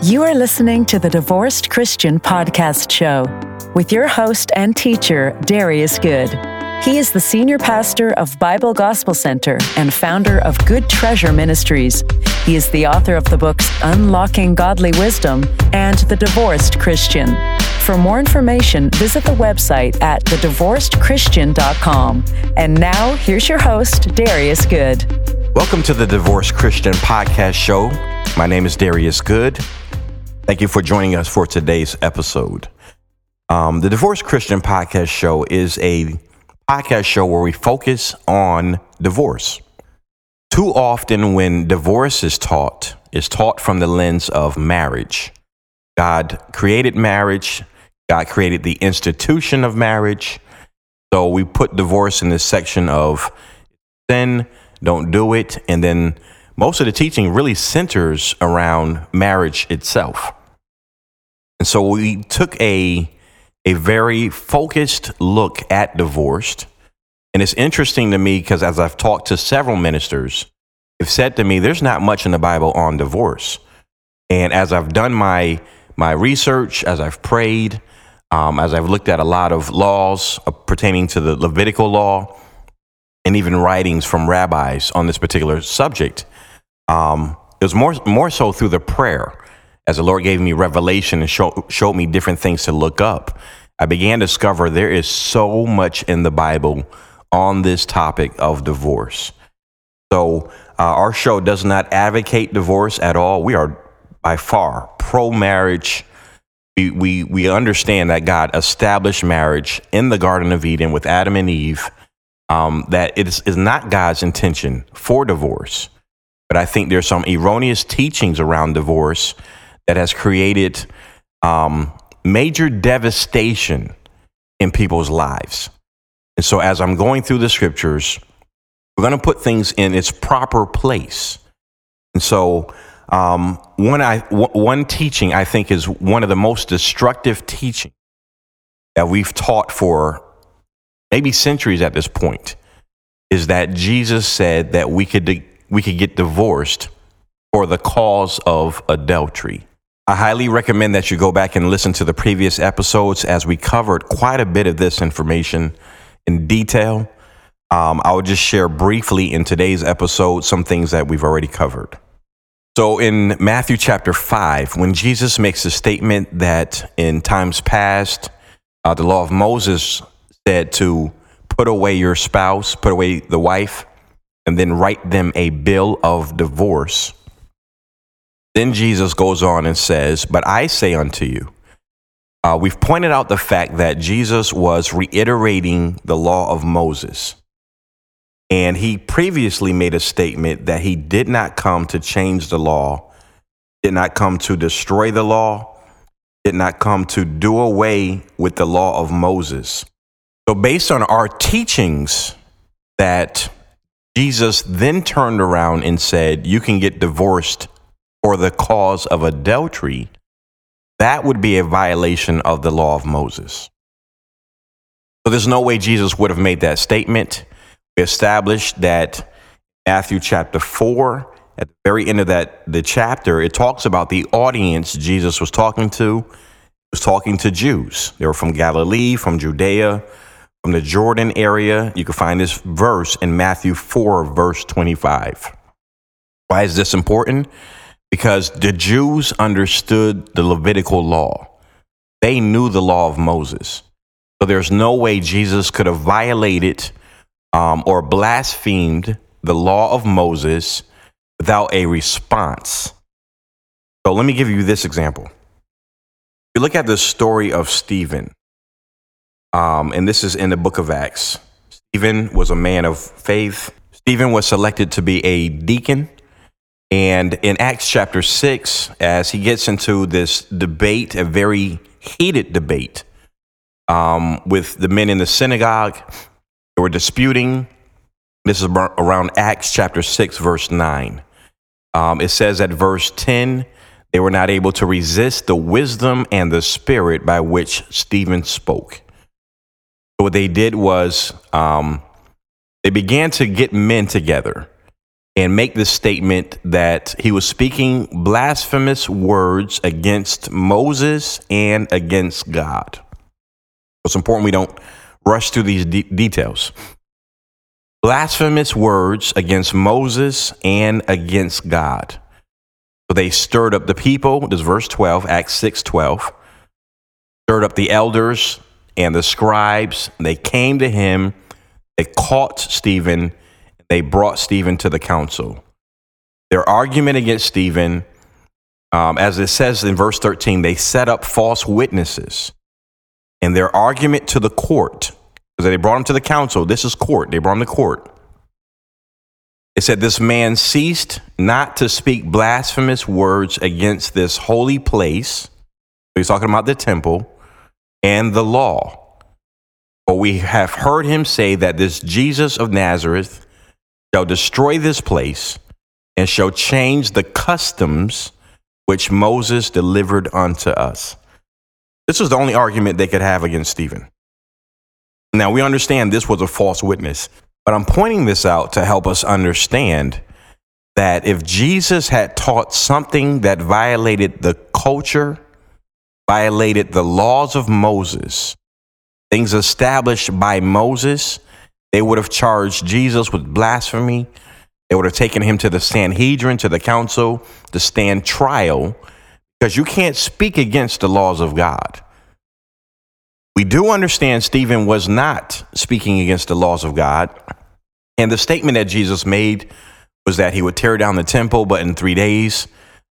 You are listening to the Divorced Christian Podcast Show with your host and teacher, Darius Good. He is the senior pastor of Bible Gospel Center and founder of Good Treasure Ministries. He is the author of the books Unlocking Godly Wisdom and The Divorced Christian. For more information, visit the website at thedivorcedchristian.com. And now, here's your host, Darius Good. Welcome to the Divorced Christian Podcast Show. My name is Darius Good. Thank you for joining us for today's episode. Um, the Divorce Christian Podcast Show is a podcast show where we focus on divorce. Too often, when divorce is taught, is taught from the lens of marriage. God created marriage. God created the institution of marriage. So we put divorce in this section of sin, don't do it, and then most of the teaching really centers around marriage itself. And so we took a a very focused look at divorced. And it's interesting to me because as I've talked to several ministers, they've said to me, there's not much in the Bible on divorce. And as I've done my my research, as I've prayed, um, as I've looked at a lot of laws uh, pertaining to the Levitical law, and even writings from rabbis on this particular subject, um, it was more more so through the prayer as the Lord gave me revelation and show, showed me different things to look up, I began to discover there is so much in the Bible on this topic of divorce. So, uh, our show does not advocate divorce at all. We are by far pro marriage. We, we, we understand that God established marriage in the Garden of Eden with Adam and Eve, um, that it is, is not God's intention for divorce. But I think there's some erroneous teachings around divorce that has created um, major devastation in people's lives. And so, as I'm going through the scriptures, we're going to put things in its proper place. And so, um, one, I, w- one teaching I think is one of the most destructive teaching that we've taught for maybe centuries at this point is that Jesus said that we could, we could get divorced for the cause of adultery. I highly recommend that you go back and listen to the previous episodes as we covered quite a bit of this information in detail. Um, I will just share briefly in today's episode some things that we've already covered. So, in Matthew chapter 5, when Jesus makes a statement that in times past, uh, the law of Moses said to put away your spouse, put away the wife, and then write them a bill of divorce. Then Jesus goes on and says, But I say unto you, uh, we've pointed out the fact that Jesus was reiterating the law of Moses. And he previously made a statement that he did not come to change the law, did not come to destroy the law, did not come to do away with the law of Moses. So, based on our teachings, that Jesus then turned around and said, You can get divorced for the cause of adultery, that would be a violation of the law of Moses. So there's no way Jesus would have made that statement. We established that Matthew chapter 4, at the very end of that the chapter, it talks about the audience Jesus was talking to. He was talking to Jews. They were from Galilee, from Judea, from the Jordan area. You can find this verse in Matthew 4, verse 25. Why is this important? because the Jews understood the Levitical law. They knew the law of Moses. So there's no way Jesus could have violated um, or blasphemed the law of Moses without a response. So let me give you this example. If you look at the story of Stephen, um, and this is in the book of Acts. Stephen was a man of faith. Stephen was selected to be a deacon and in Acts chapter 6, as he gets into this debate, a very heated debate um, with the men in the synagogue, they were disputing. This is around Acts chapter 6, verse 9. Um, it says at verse 10, they were not able to resist the wisdom and the spirit by which Stephen spoke. So what they did was um, they began to get men together and make the statement that he was speaking blasphemous words against Moses and against God. It's important we don't rush through these de- details. Blasphemous words against Moses and against God. So they stirred up the people, this verse 12, Acts 6 12, stirred up the elders and the scribes. They came to him, they caught Stephen they brought Stephen to the council. Their argument against Stephen, um, as it says in verse 13, they set up false witnesses. And their argument to the court, because they brought him to the council, this is court, they brought him to court. It said, This man ceased not to speak blasphemous words against this holy place. So he's talking about the temple and the law. For we have heard him say that this Jesus of Nazareth shall destroy this place and shall change the customs which Moses delivered unto us. This was the only argument they could have against Stephen. Now, we understand this was a false witness, but I'm pointing this out to help us understand that if Jesus had taught something that violated the culture, violated the laws of Moses, things established by Moses, they would have charged Jesus with blasphemy. They would have taken him to the Sanhedrin, to the council, to stand trial, because you can't speak against the laws of God. We do understand Stephen was not speaking against the laws of God. And the statement that Jesus made was that he would tear down the temple, but in three days,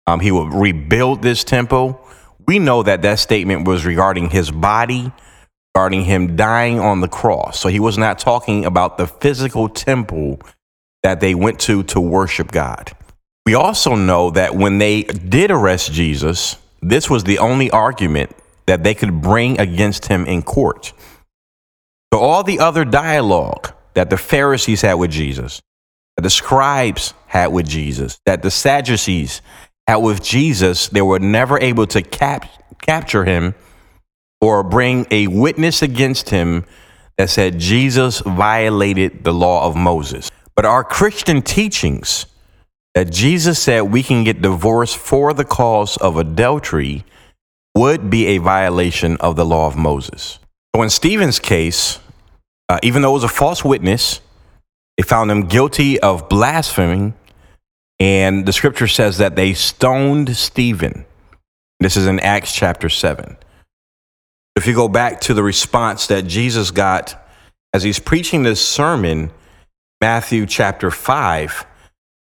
um, he would rebuild this temple. We know that that statement was regarding his body regarding him dying on the cross. So he was not talking about the physical temple that they went to to worship God. We also know that when they did arrest Jesus, this was the only argument that they could bring against him in court. So all the other dialogue that the Pharisees had with Jesus, that the scribes had with Jesus, that the Sadducees had with Jesus, they were never able to cap- capture him or bring a witness against him that said Jesus violated the law of Moses. But our Christian teachings that Jesus said we can get divorced for the cause of adultery would be a violation of the law of Moses. So in Stephen's case, uh, even though it was a false witness, they found him guilty of blaspheming, and the scripture says that they stoned Stephen. This is in Acts chapter 7. If you go back to the response that Jesus got as he's preaching this sermon, Matthew chapter 5,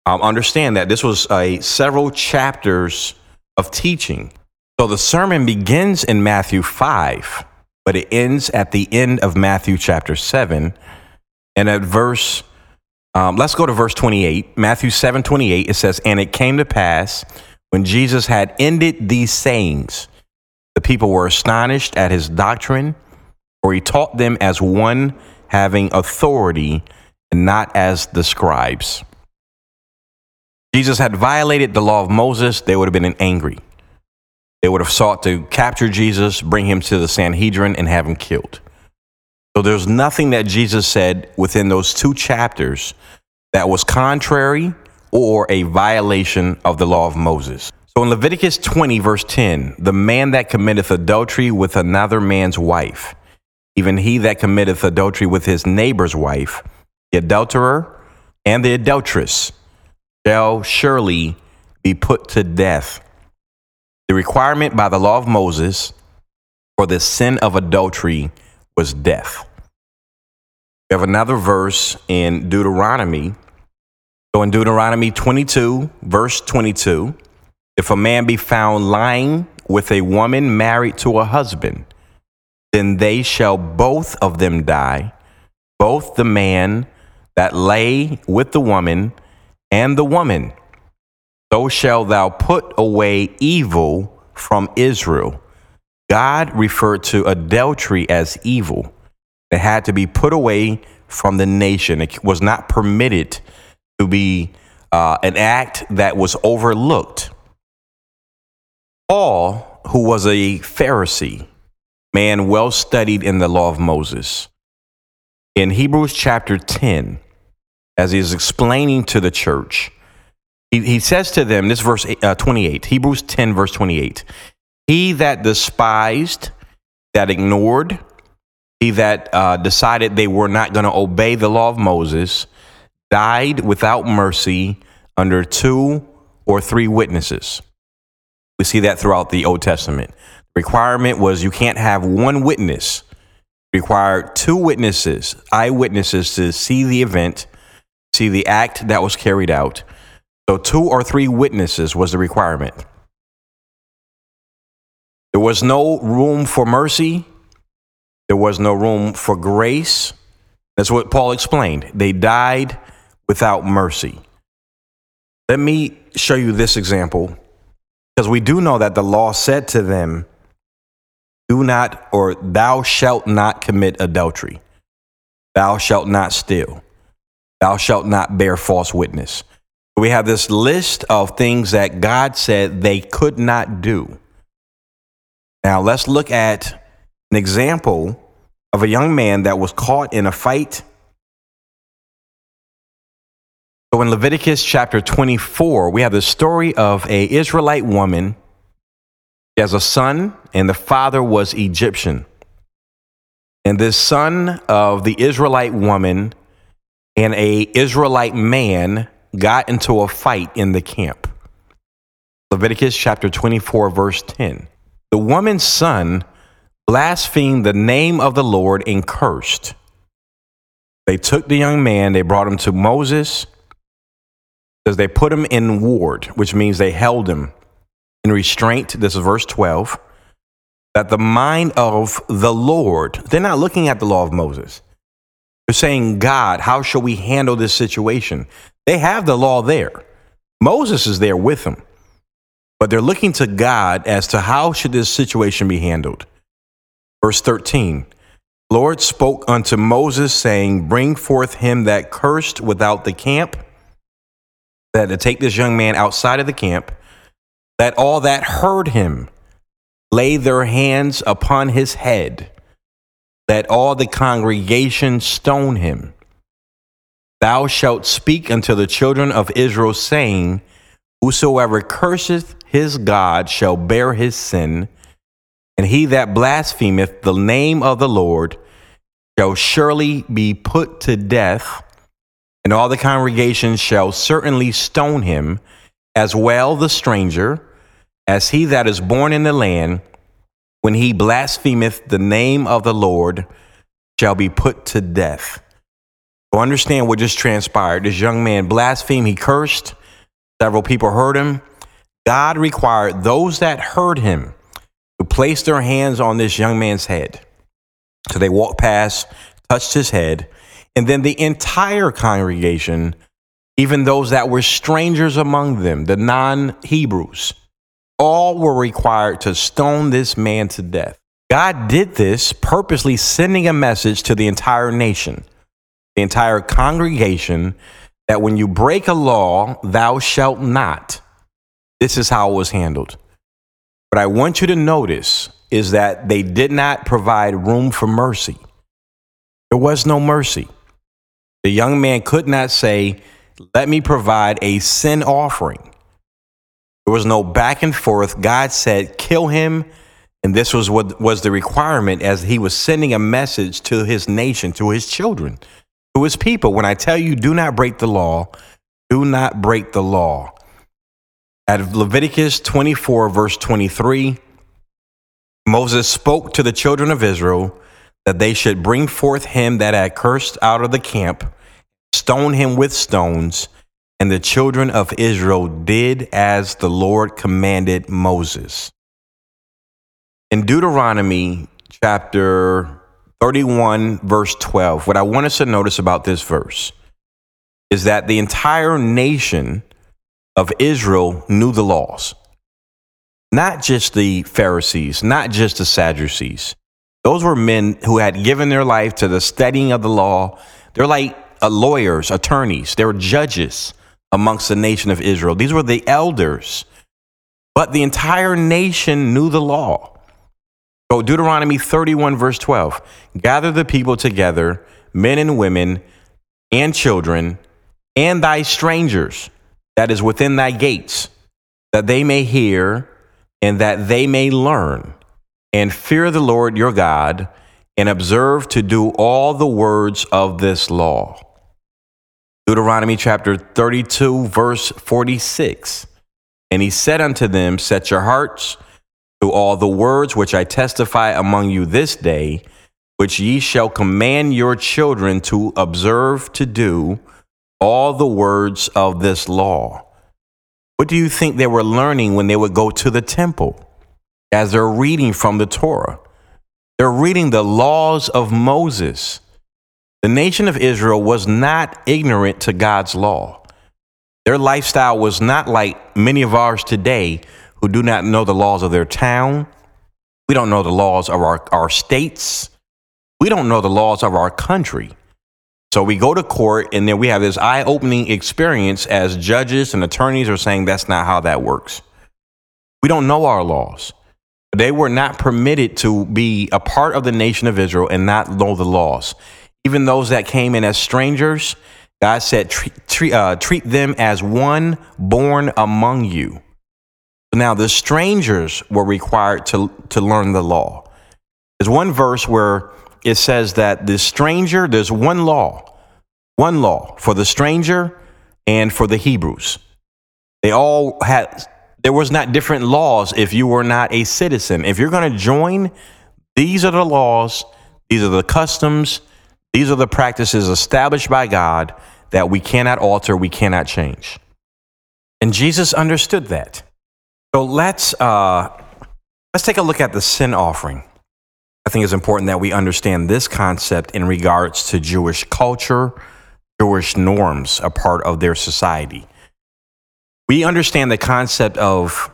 um, understand that this was a several chapters of teaching. So the sermon begins in Matthew 5, but it ends at the end of Matthew chapter 7. And at verse, um, let's go to verse 28. Matthew 7 28, it says, And it came to pass when Jesus had ended these sayings the people were astonished at his doctrine, for he taught them as one having authority and not as the scribes. Jesus had violated the law of Moses, they would have been angry. They would have sought to capture Jesus, bring him to the Sanhedrin, and have him killed. So there's nothing that Jesus said within those two chapters that was contrary or a violation of the law of Moses. So in Leviticus 20, verse 10, the man that committeth adultery with another man's wife, even he that committeth adultery with his neighbor's wife, the adulterer and the adulteress, shall surely be put to death. The requirement by the law of Moses for the sin of adultery was death. We have another verse in Deuteronomy. So in Deuteronomy 22, verse 22, if a man be found lying with a woman married to a husband, then they shall both of them die, both the man that lay with the woman and the woman. So shall thou put away evil from Israel. God referred to adultery as evil. It had to be put away from the nation. It was not permitted to be uh, an act that was overlooked. Paul, who was a Pharisee, man well studied in the law of Moses, in Hebrews chapter 10, as he is explaining to the church He, he says to them, this verse uh, 28, Hebrews 10, verse 28, He that despised, that ignored, he that uh, decided they were not going to obey the law of Moses, died without mercy under two or three witnesses. We see that throughout the Old Testament. The requirement was you can't have one witness. required two witnesses, eyewitnesses to see the event, see the act that was carried out. So two or three witnesses was the requirement. There was no room for mercy. There was no room for grace. That's what Paul explained. They died without mercy. Let me show you this example because we do know that the law said to them, Do not, or thou shalt not commit adultery, thou shalt not steal, thou shalt not bear false witness. We have this list of things that God said they could not do. Now, let's look at an example of a young man that was caught in a fight. So in Leviticus chapter 24, we have the story of a Israelite woman. She has a son, and the father was Egyptian. And this son of the Israelite woman and a Israelite man got into a fight in the camp. Leviticus chapter 24, verse 10. The woman's son blasphemed the name of the Lord and cursed. They took the young man, they brought him to Moses, because they put him in ward, which means they held him in restraint. This is verse 12. That the mind of the Lord, they're not looking at the law of Moses. They're saying, God, how shall we handle this situation? They have the law there. Moses is there with them. But they're looking to God as to how should this situation be handled. Verse 13. Lord spoke unto Moses, saying, Bring forth him that cursed without the camp, that to take this young man outside of the camp, that all that heard him lay their hands upon his head, that all the congregation stone him. Thou shalt speak unto the children of Israel, saying, Whosoever curseth his God shall bear his sin, and he that blasphemeth the name of the Lord shall surely be put to death, and all the congregation shall certainly stone him, as well the stranger, as he that is born in the land, when he blasphemeth the name of the Lord, shall be put to death. So understand what just transpired. This young man blasphemed, he cursed. Several people heard him. God required those that heard him to place their hands on this young man's head. So they walked past, touched his head, and then the entire congregation, even those that were strangers among them, the non Hebrews, all were required to stone this man to death. God did this purposely sending a message to the entire nation, the entire congregation, that when you break a law, thou shalt not. This is how it was handled. What I want you to notice is that they did not provide room for mercy. There was no mercy. The young man could not say, Let me provide a sin offering. There was no back and forth. God said, kill him. And this was what was the requirement as he was sending a message to his nation, to his children, to his people. When I tell you, do not break the law, do not break the law. At Leviticus 24, verse 23, Moses spoke to the children of Israel that they should bring forth him that had cursed out of the camp, stone him with stones and the children of Israel did as the Lord commanded Moses. In Deuteronomy chapter 31, verse 12, what I want us to notice about this verse is that the entire nation of Israel knew the laws. Not just the Pharisees, not just the Sadducees. Those were men who had given their life to the studying of the law. They're like uh, lawyers, attorneys, they were judges amongst the nation of Israel. These were the elders, but the entire nation knew the law. Deuteronomy 31, verse 12 gather the people together, men and women and children, and thy strangers. that is within thy gates, that they may hear and that they may learn and fear the Lord your God and observe to do all the words of this law. Deuteronomy chapter 32, verse 46. And he said unto them, Set your hearts to all the words which I testify among you this day, which ye shall command your children to observe to do all the words of this law. What do you think they were learning when they would go to the temple as they're reading from the Torah? They're reading the laws of Moses. The nation of Israel was not ignorant to God's law. Their lifestyle was not like many of ours today who do not know the laws of their town. We don't know the laws of our, our states. We don't know the laws of our country. So we go to court and then we have this eye opening experience as judges and attorneys are saying that's not how that works. We don't know our laws. They were not permitted to be a part of the nation of Israel and not know the laws. Even those that came in as strangers, God said, treat, treat, uh, treat them as one born among you. Now, the strangers were required to, to learn the law. There's one verse where it says that the stranger, there's one law, one law for the stranger and for the Hebrews. They all had, there was not different laws if you were not a citizen. If you're going to join, these are the laws, these are the customs, these are the practices established by God that we cannot alter, we cannot change. And Jesus understood that. So let's uh, let's take a look at the sin offering. I think it's important that we understand this concept in regards to Jewish culture, Jewish norms, a part of their society. We understand the concept of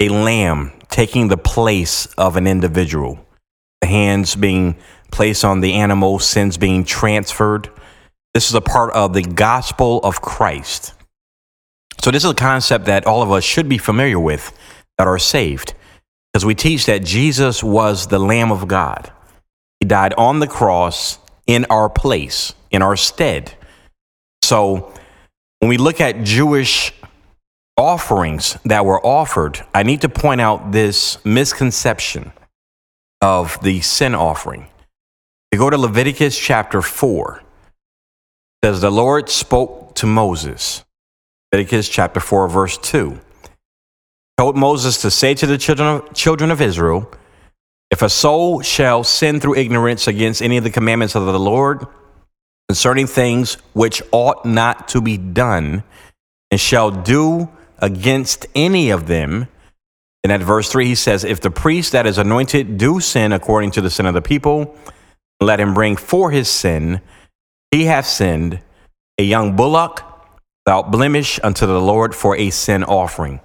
a lamb taking the place of an individual, the hands being placed on the animal, sins being transferred. This is a part of the gospel of Christ. So, this is a concept that all of us should be familiar with that are saved because we teach that Jesus was the Lamb of God. He died on the cross in our place, in our stead. So, when we look at Jewish offerings that were offered, I need to point out this misconception of the sin offering. You go to Leviticus chapter 4. It says, The Lord spoke to Moses. Leviticus chapter 4, verse 2. Told Moses to say to the children of, children of Israel, If a soul shall sin through ignorance against any of the commandments of the Lord concerning things which ought not to be done, and shall do against any of them, and at verse 3, he says, If the priest that is anointed do sin according to the sin of the people, let him bring for his sin, he hath sinned, a young bullock without blemish unto the Lord for a sin offering.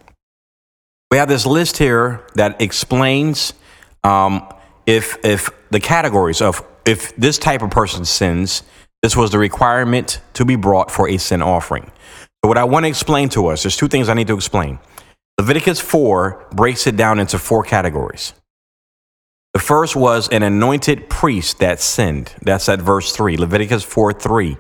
We have this list here that explains um, if if the categories of if this type of person sins, this was the requirement to be brought for a sin offering. So what I want to explain to us, there's two things I need to explain. Leviticus 4 breaks it down into four categories. The first was an anointed priest that sinned. That's at verse 3, Leviticus 4 3.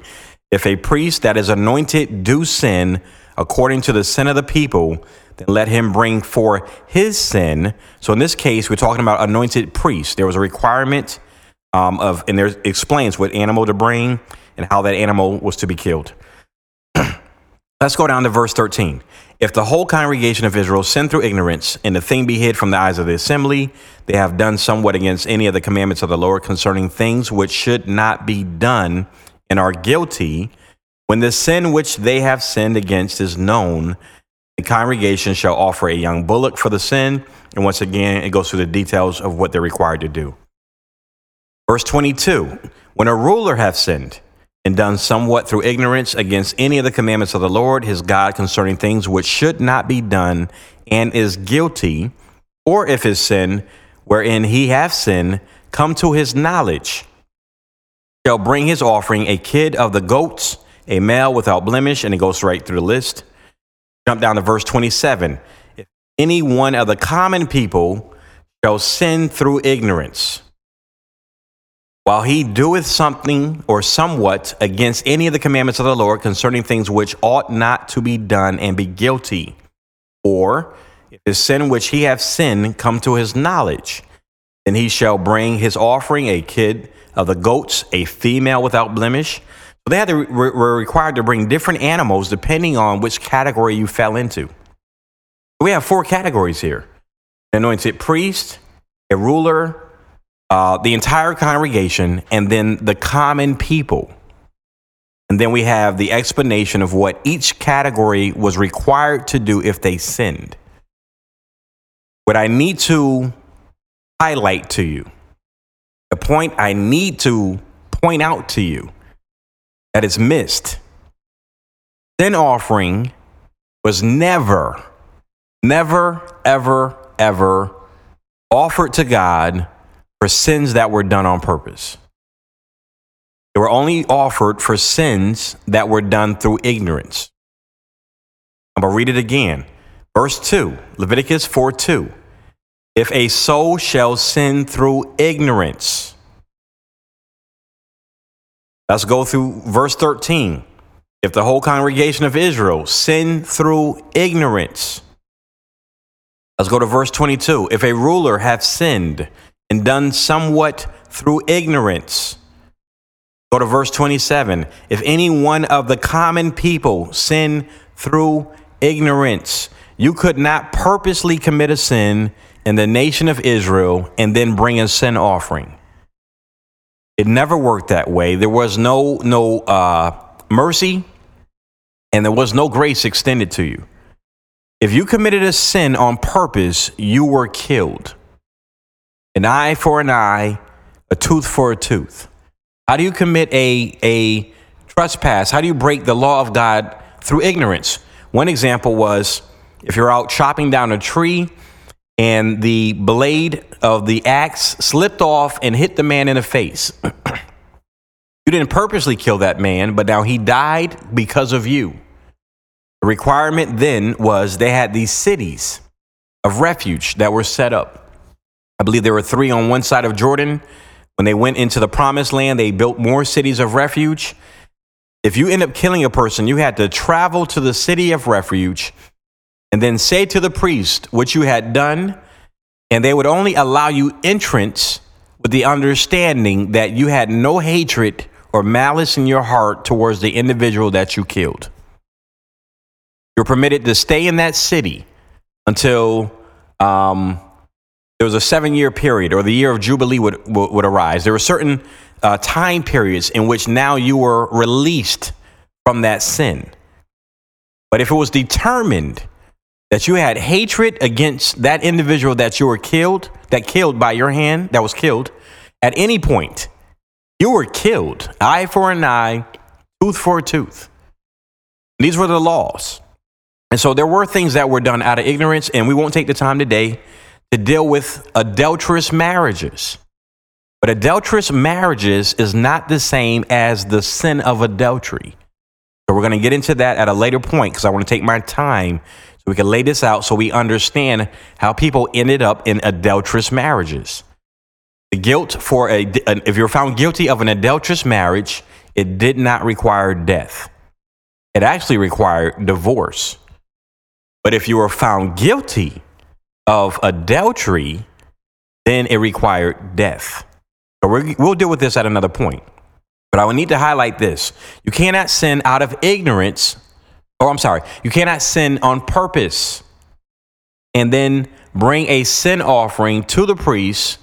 If a priest that is anointed do sin according to the sin of the people, then let him bring for his sin. So in this case, we're talking about anointed priest. There was a requirement um, of, and there explains what animal to bring and how that animal was to be killed. Let's go down to verse 13. If the whole congregation of Israel sin through ignorance, and the thing be hid from the eyes of the assembly, they have done somewhat against any of the commandments of the Lord concerning things which should not be done and are guilty, when the sin which they have sinned against is known, the congregation shall offer a young bullock for the sin. And once again, it goes through the details of what they're required to do. Verse 22 When a ruler hath sinned and done somewhat through ignorance against any of the commandments of the Lord his God concerning things which should not be done, and is guilty, or if his sin, wherein he hath sinned, come to his knowledge, shall bring his offering a kid of the goats, a male without blemish, and it goes right through the list. Jump down to verse 27. If any one of the common people shall sin through ignorance, while he doeth something or somewhat against any of the commandments of the Lord concerning things which ought not to be done and be guilty, or if the sin which he hath sinned come to his knowledge, then he shall bring his offering, a kid of the goats, a female without blemish. They had to, were required to bring different animals depending on which category you fell into. We have four categories here anointed priest, a ruler, uh, the entire congregation, and then the common people. And then we have the explanation of what each category was required to do if they sinned. What I need to highlight to you, the point I need to point out to you that is missed. Sin offering was never, never, ever, ever offered to God for sins that were done on purpose. They were only offered for sins that were done through ignorance. I'm going to read it again. Verse 2, Leviticus 4 2. If a soul shall sin through ignorance, let's go through verse 13. If the whole congregation of Israel sin through ignorance, let's go to verse 22. If a ruler hath sinned and done somewhat through ignorance, go to verse 27. If any one of the common people sin through ignorance, you could not purposely commit a sin in the nation of Israel and then bring a sin offering. It never worked that way. There was no no uh, mercy, and there was no grace extended to you. If you committed a sin on purpose, you were killed. An eye for an eye, a tooth for a tooth. How do you commit a a trespass? How do you break the law of God through ignorance? One example was if you're out chopping down a tree and the blade of the axe slipped off and hit the man in the face. you didn't purposely kill that man, but now he died because of you. The requirement then was they had these cities of refuge that were set up. I believe there were three on one side of Jordan. When they went into the promised land, they built more cities of refuge. If you end up killing a person, you had to travel to the city of refuge and then say to the priest what you had done, and they would only allow you entrance with the understanding that you had no hatred or malice in your heart towards the individual that you killed. You're permitted to stay in that city until um, there was a seven year period or the year of Jubilee would, would, would arise. There were certain uh, time periods in which now you were released from that sin. But if it was determined that you had hatred against that individual that you were killed, that killed by your hand, that was killed, at any point, you were killed. Eye for an eye, tooth for a tooth. These were the laws. And so there were things that were done out of ignorance, and we won't take the time today to deal with adulterous marriages. But adulterous marriages is not the same as the sin of adultery. So we're going to get into that at a later point because I want to take my time so we can lay this out so we understand how people ended up in adulterous marriages. The guilt for a, if you're found guilty of an adulterous marriage, it did not require death. It actually required divorce. But if you were found guilty of adultery, then it required death. So we will deal with this at another point. But I will need to highlight this. You cannot sin out of ignorance Oh, I'm sorry. You cannot sin on purpose and then bring a sin offering to the priest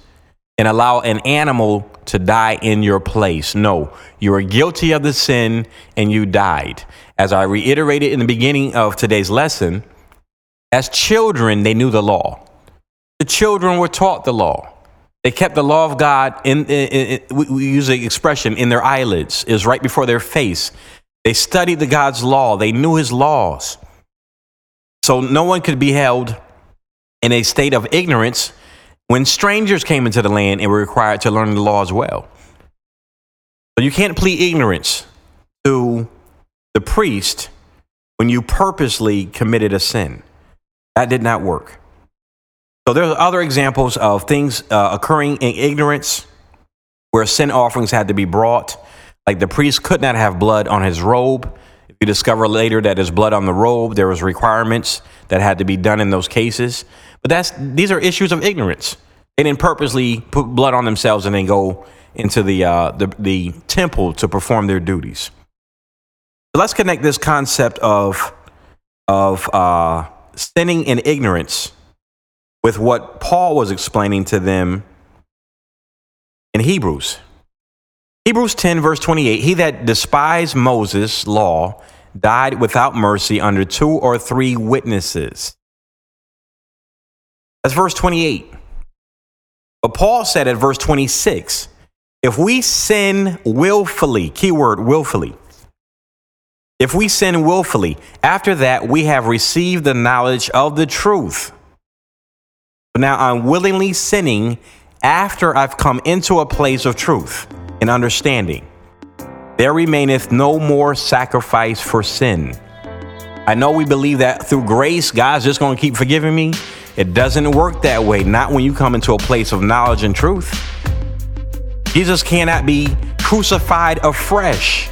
and allow an animal to die in your place. No, you are guilty of the sin and you died. As I reiterated in the beginning of today's lesson, as children, they knew the law. The children were taught the law. They kept the law of God in, in, in we use the expression in their eyelids, is right before their face. They studied the God's law, they knew his laws. So no one could be held in a state of ignorance when strangers came into the land and were required to learn the law as well. So you can't plead ignorance to the priest when you purposely committed a sin. That did not work. So there are other examples of things uh, occurring in ignorance. where sin offerings had to be brought. Like the priest could not have blood on his robe. If you discover later that there's blood on the robe, there was requirements that had to be done in those cases. But that's these are issues of ignorance. They didn't purposely put blood on themselves and then go into the uh, the, the temple to perform their duties. So let's connect this concept of of uh, sinning in ignorance with what Paul was explaining to them in Hebrews. Hebrews 10, verse 28 He that despised Moses' law died without mercy under two or three witnesses. That's verse 28. But Paul said at verse 26 if we sin willfully, keyword willfully, if we sin willfully, after that we have received the knowledge of the truth. But now I'm willingly sinning after I've come into a place of truth and understanding. There remaineth no more sacrifice for sin. I know we believe that through grace, God's just going to keep forgiving me. It doesn't work that way, not when you come into a place of knowledge and truth. Jesus cannot be crucified afresh.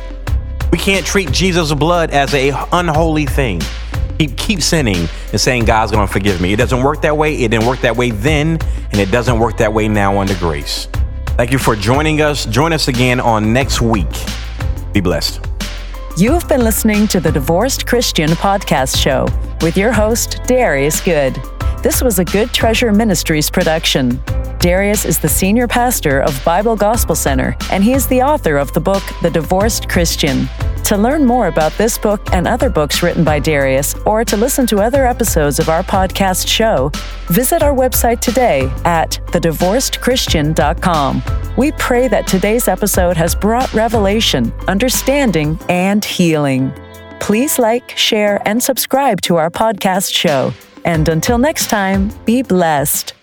We can't treat Jesus' blood as a unholy thing. Keep, keep sinning and saying God's going to forgive me. It doesn't work that way. It didn't work that way then, and it doesn't work that way now under grace. Thank you for joining us. Join us again on next week. Be blessed. You have been listening to the Divorced Christian Podcast Show with your host, Darius Good. This was a Good Treasure Ministries production. Darius is the senior pastor of Bible Gospel Center, and he is the author of the book, The Divorced Christian. To learn more about this book and other books written by Darius, or to listen to other episodes of our podcast show, visit our website today at thedivorcedchristian.com. We pray that today's episode has brought revelation, understanding, and healing. Please like, share, and subscribe to our podcast show. And until next time, be blessed.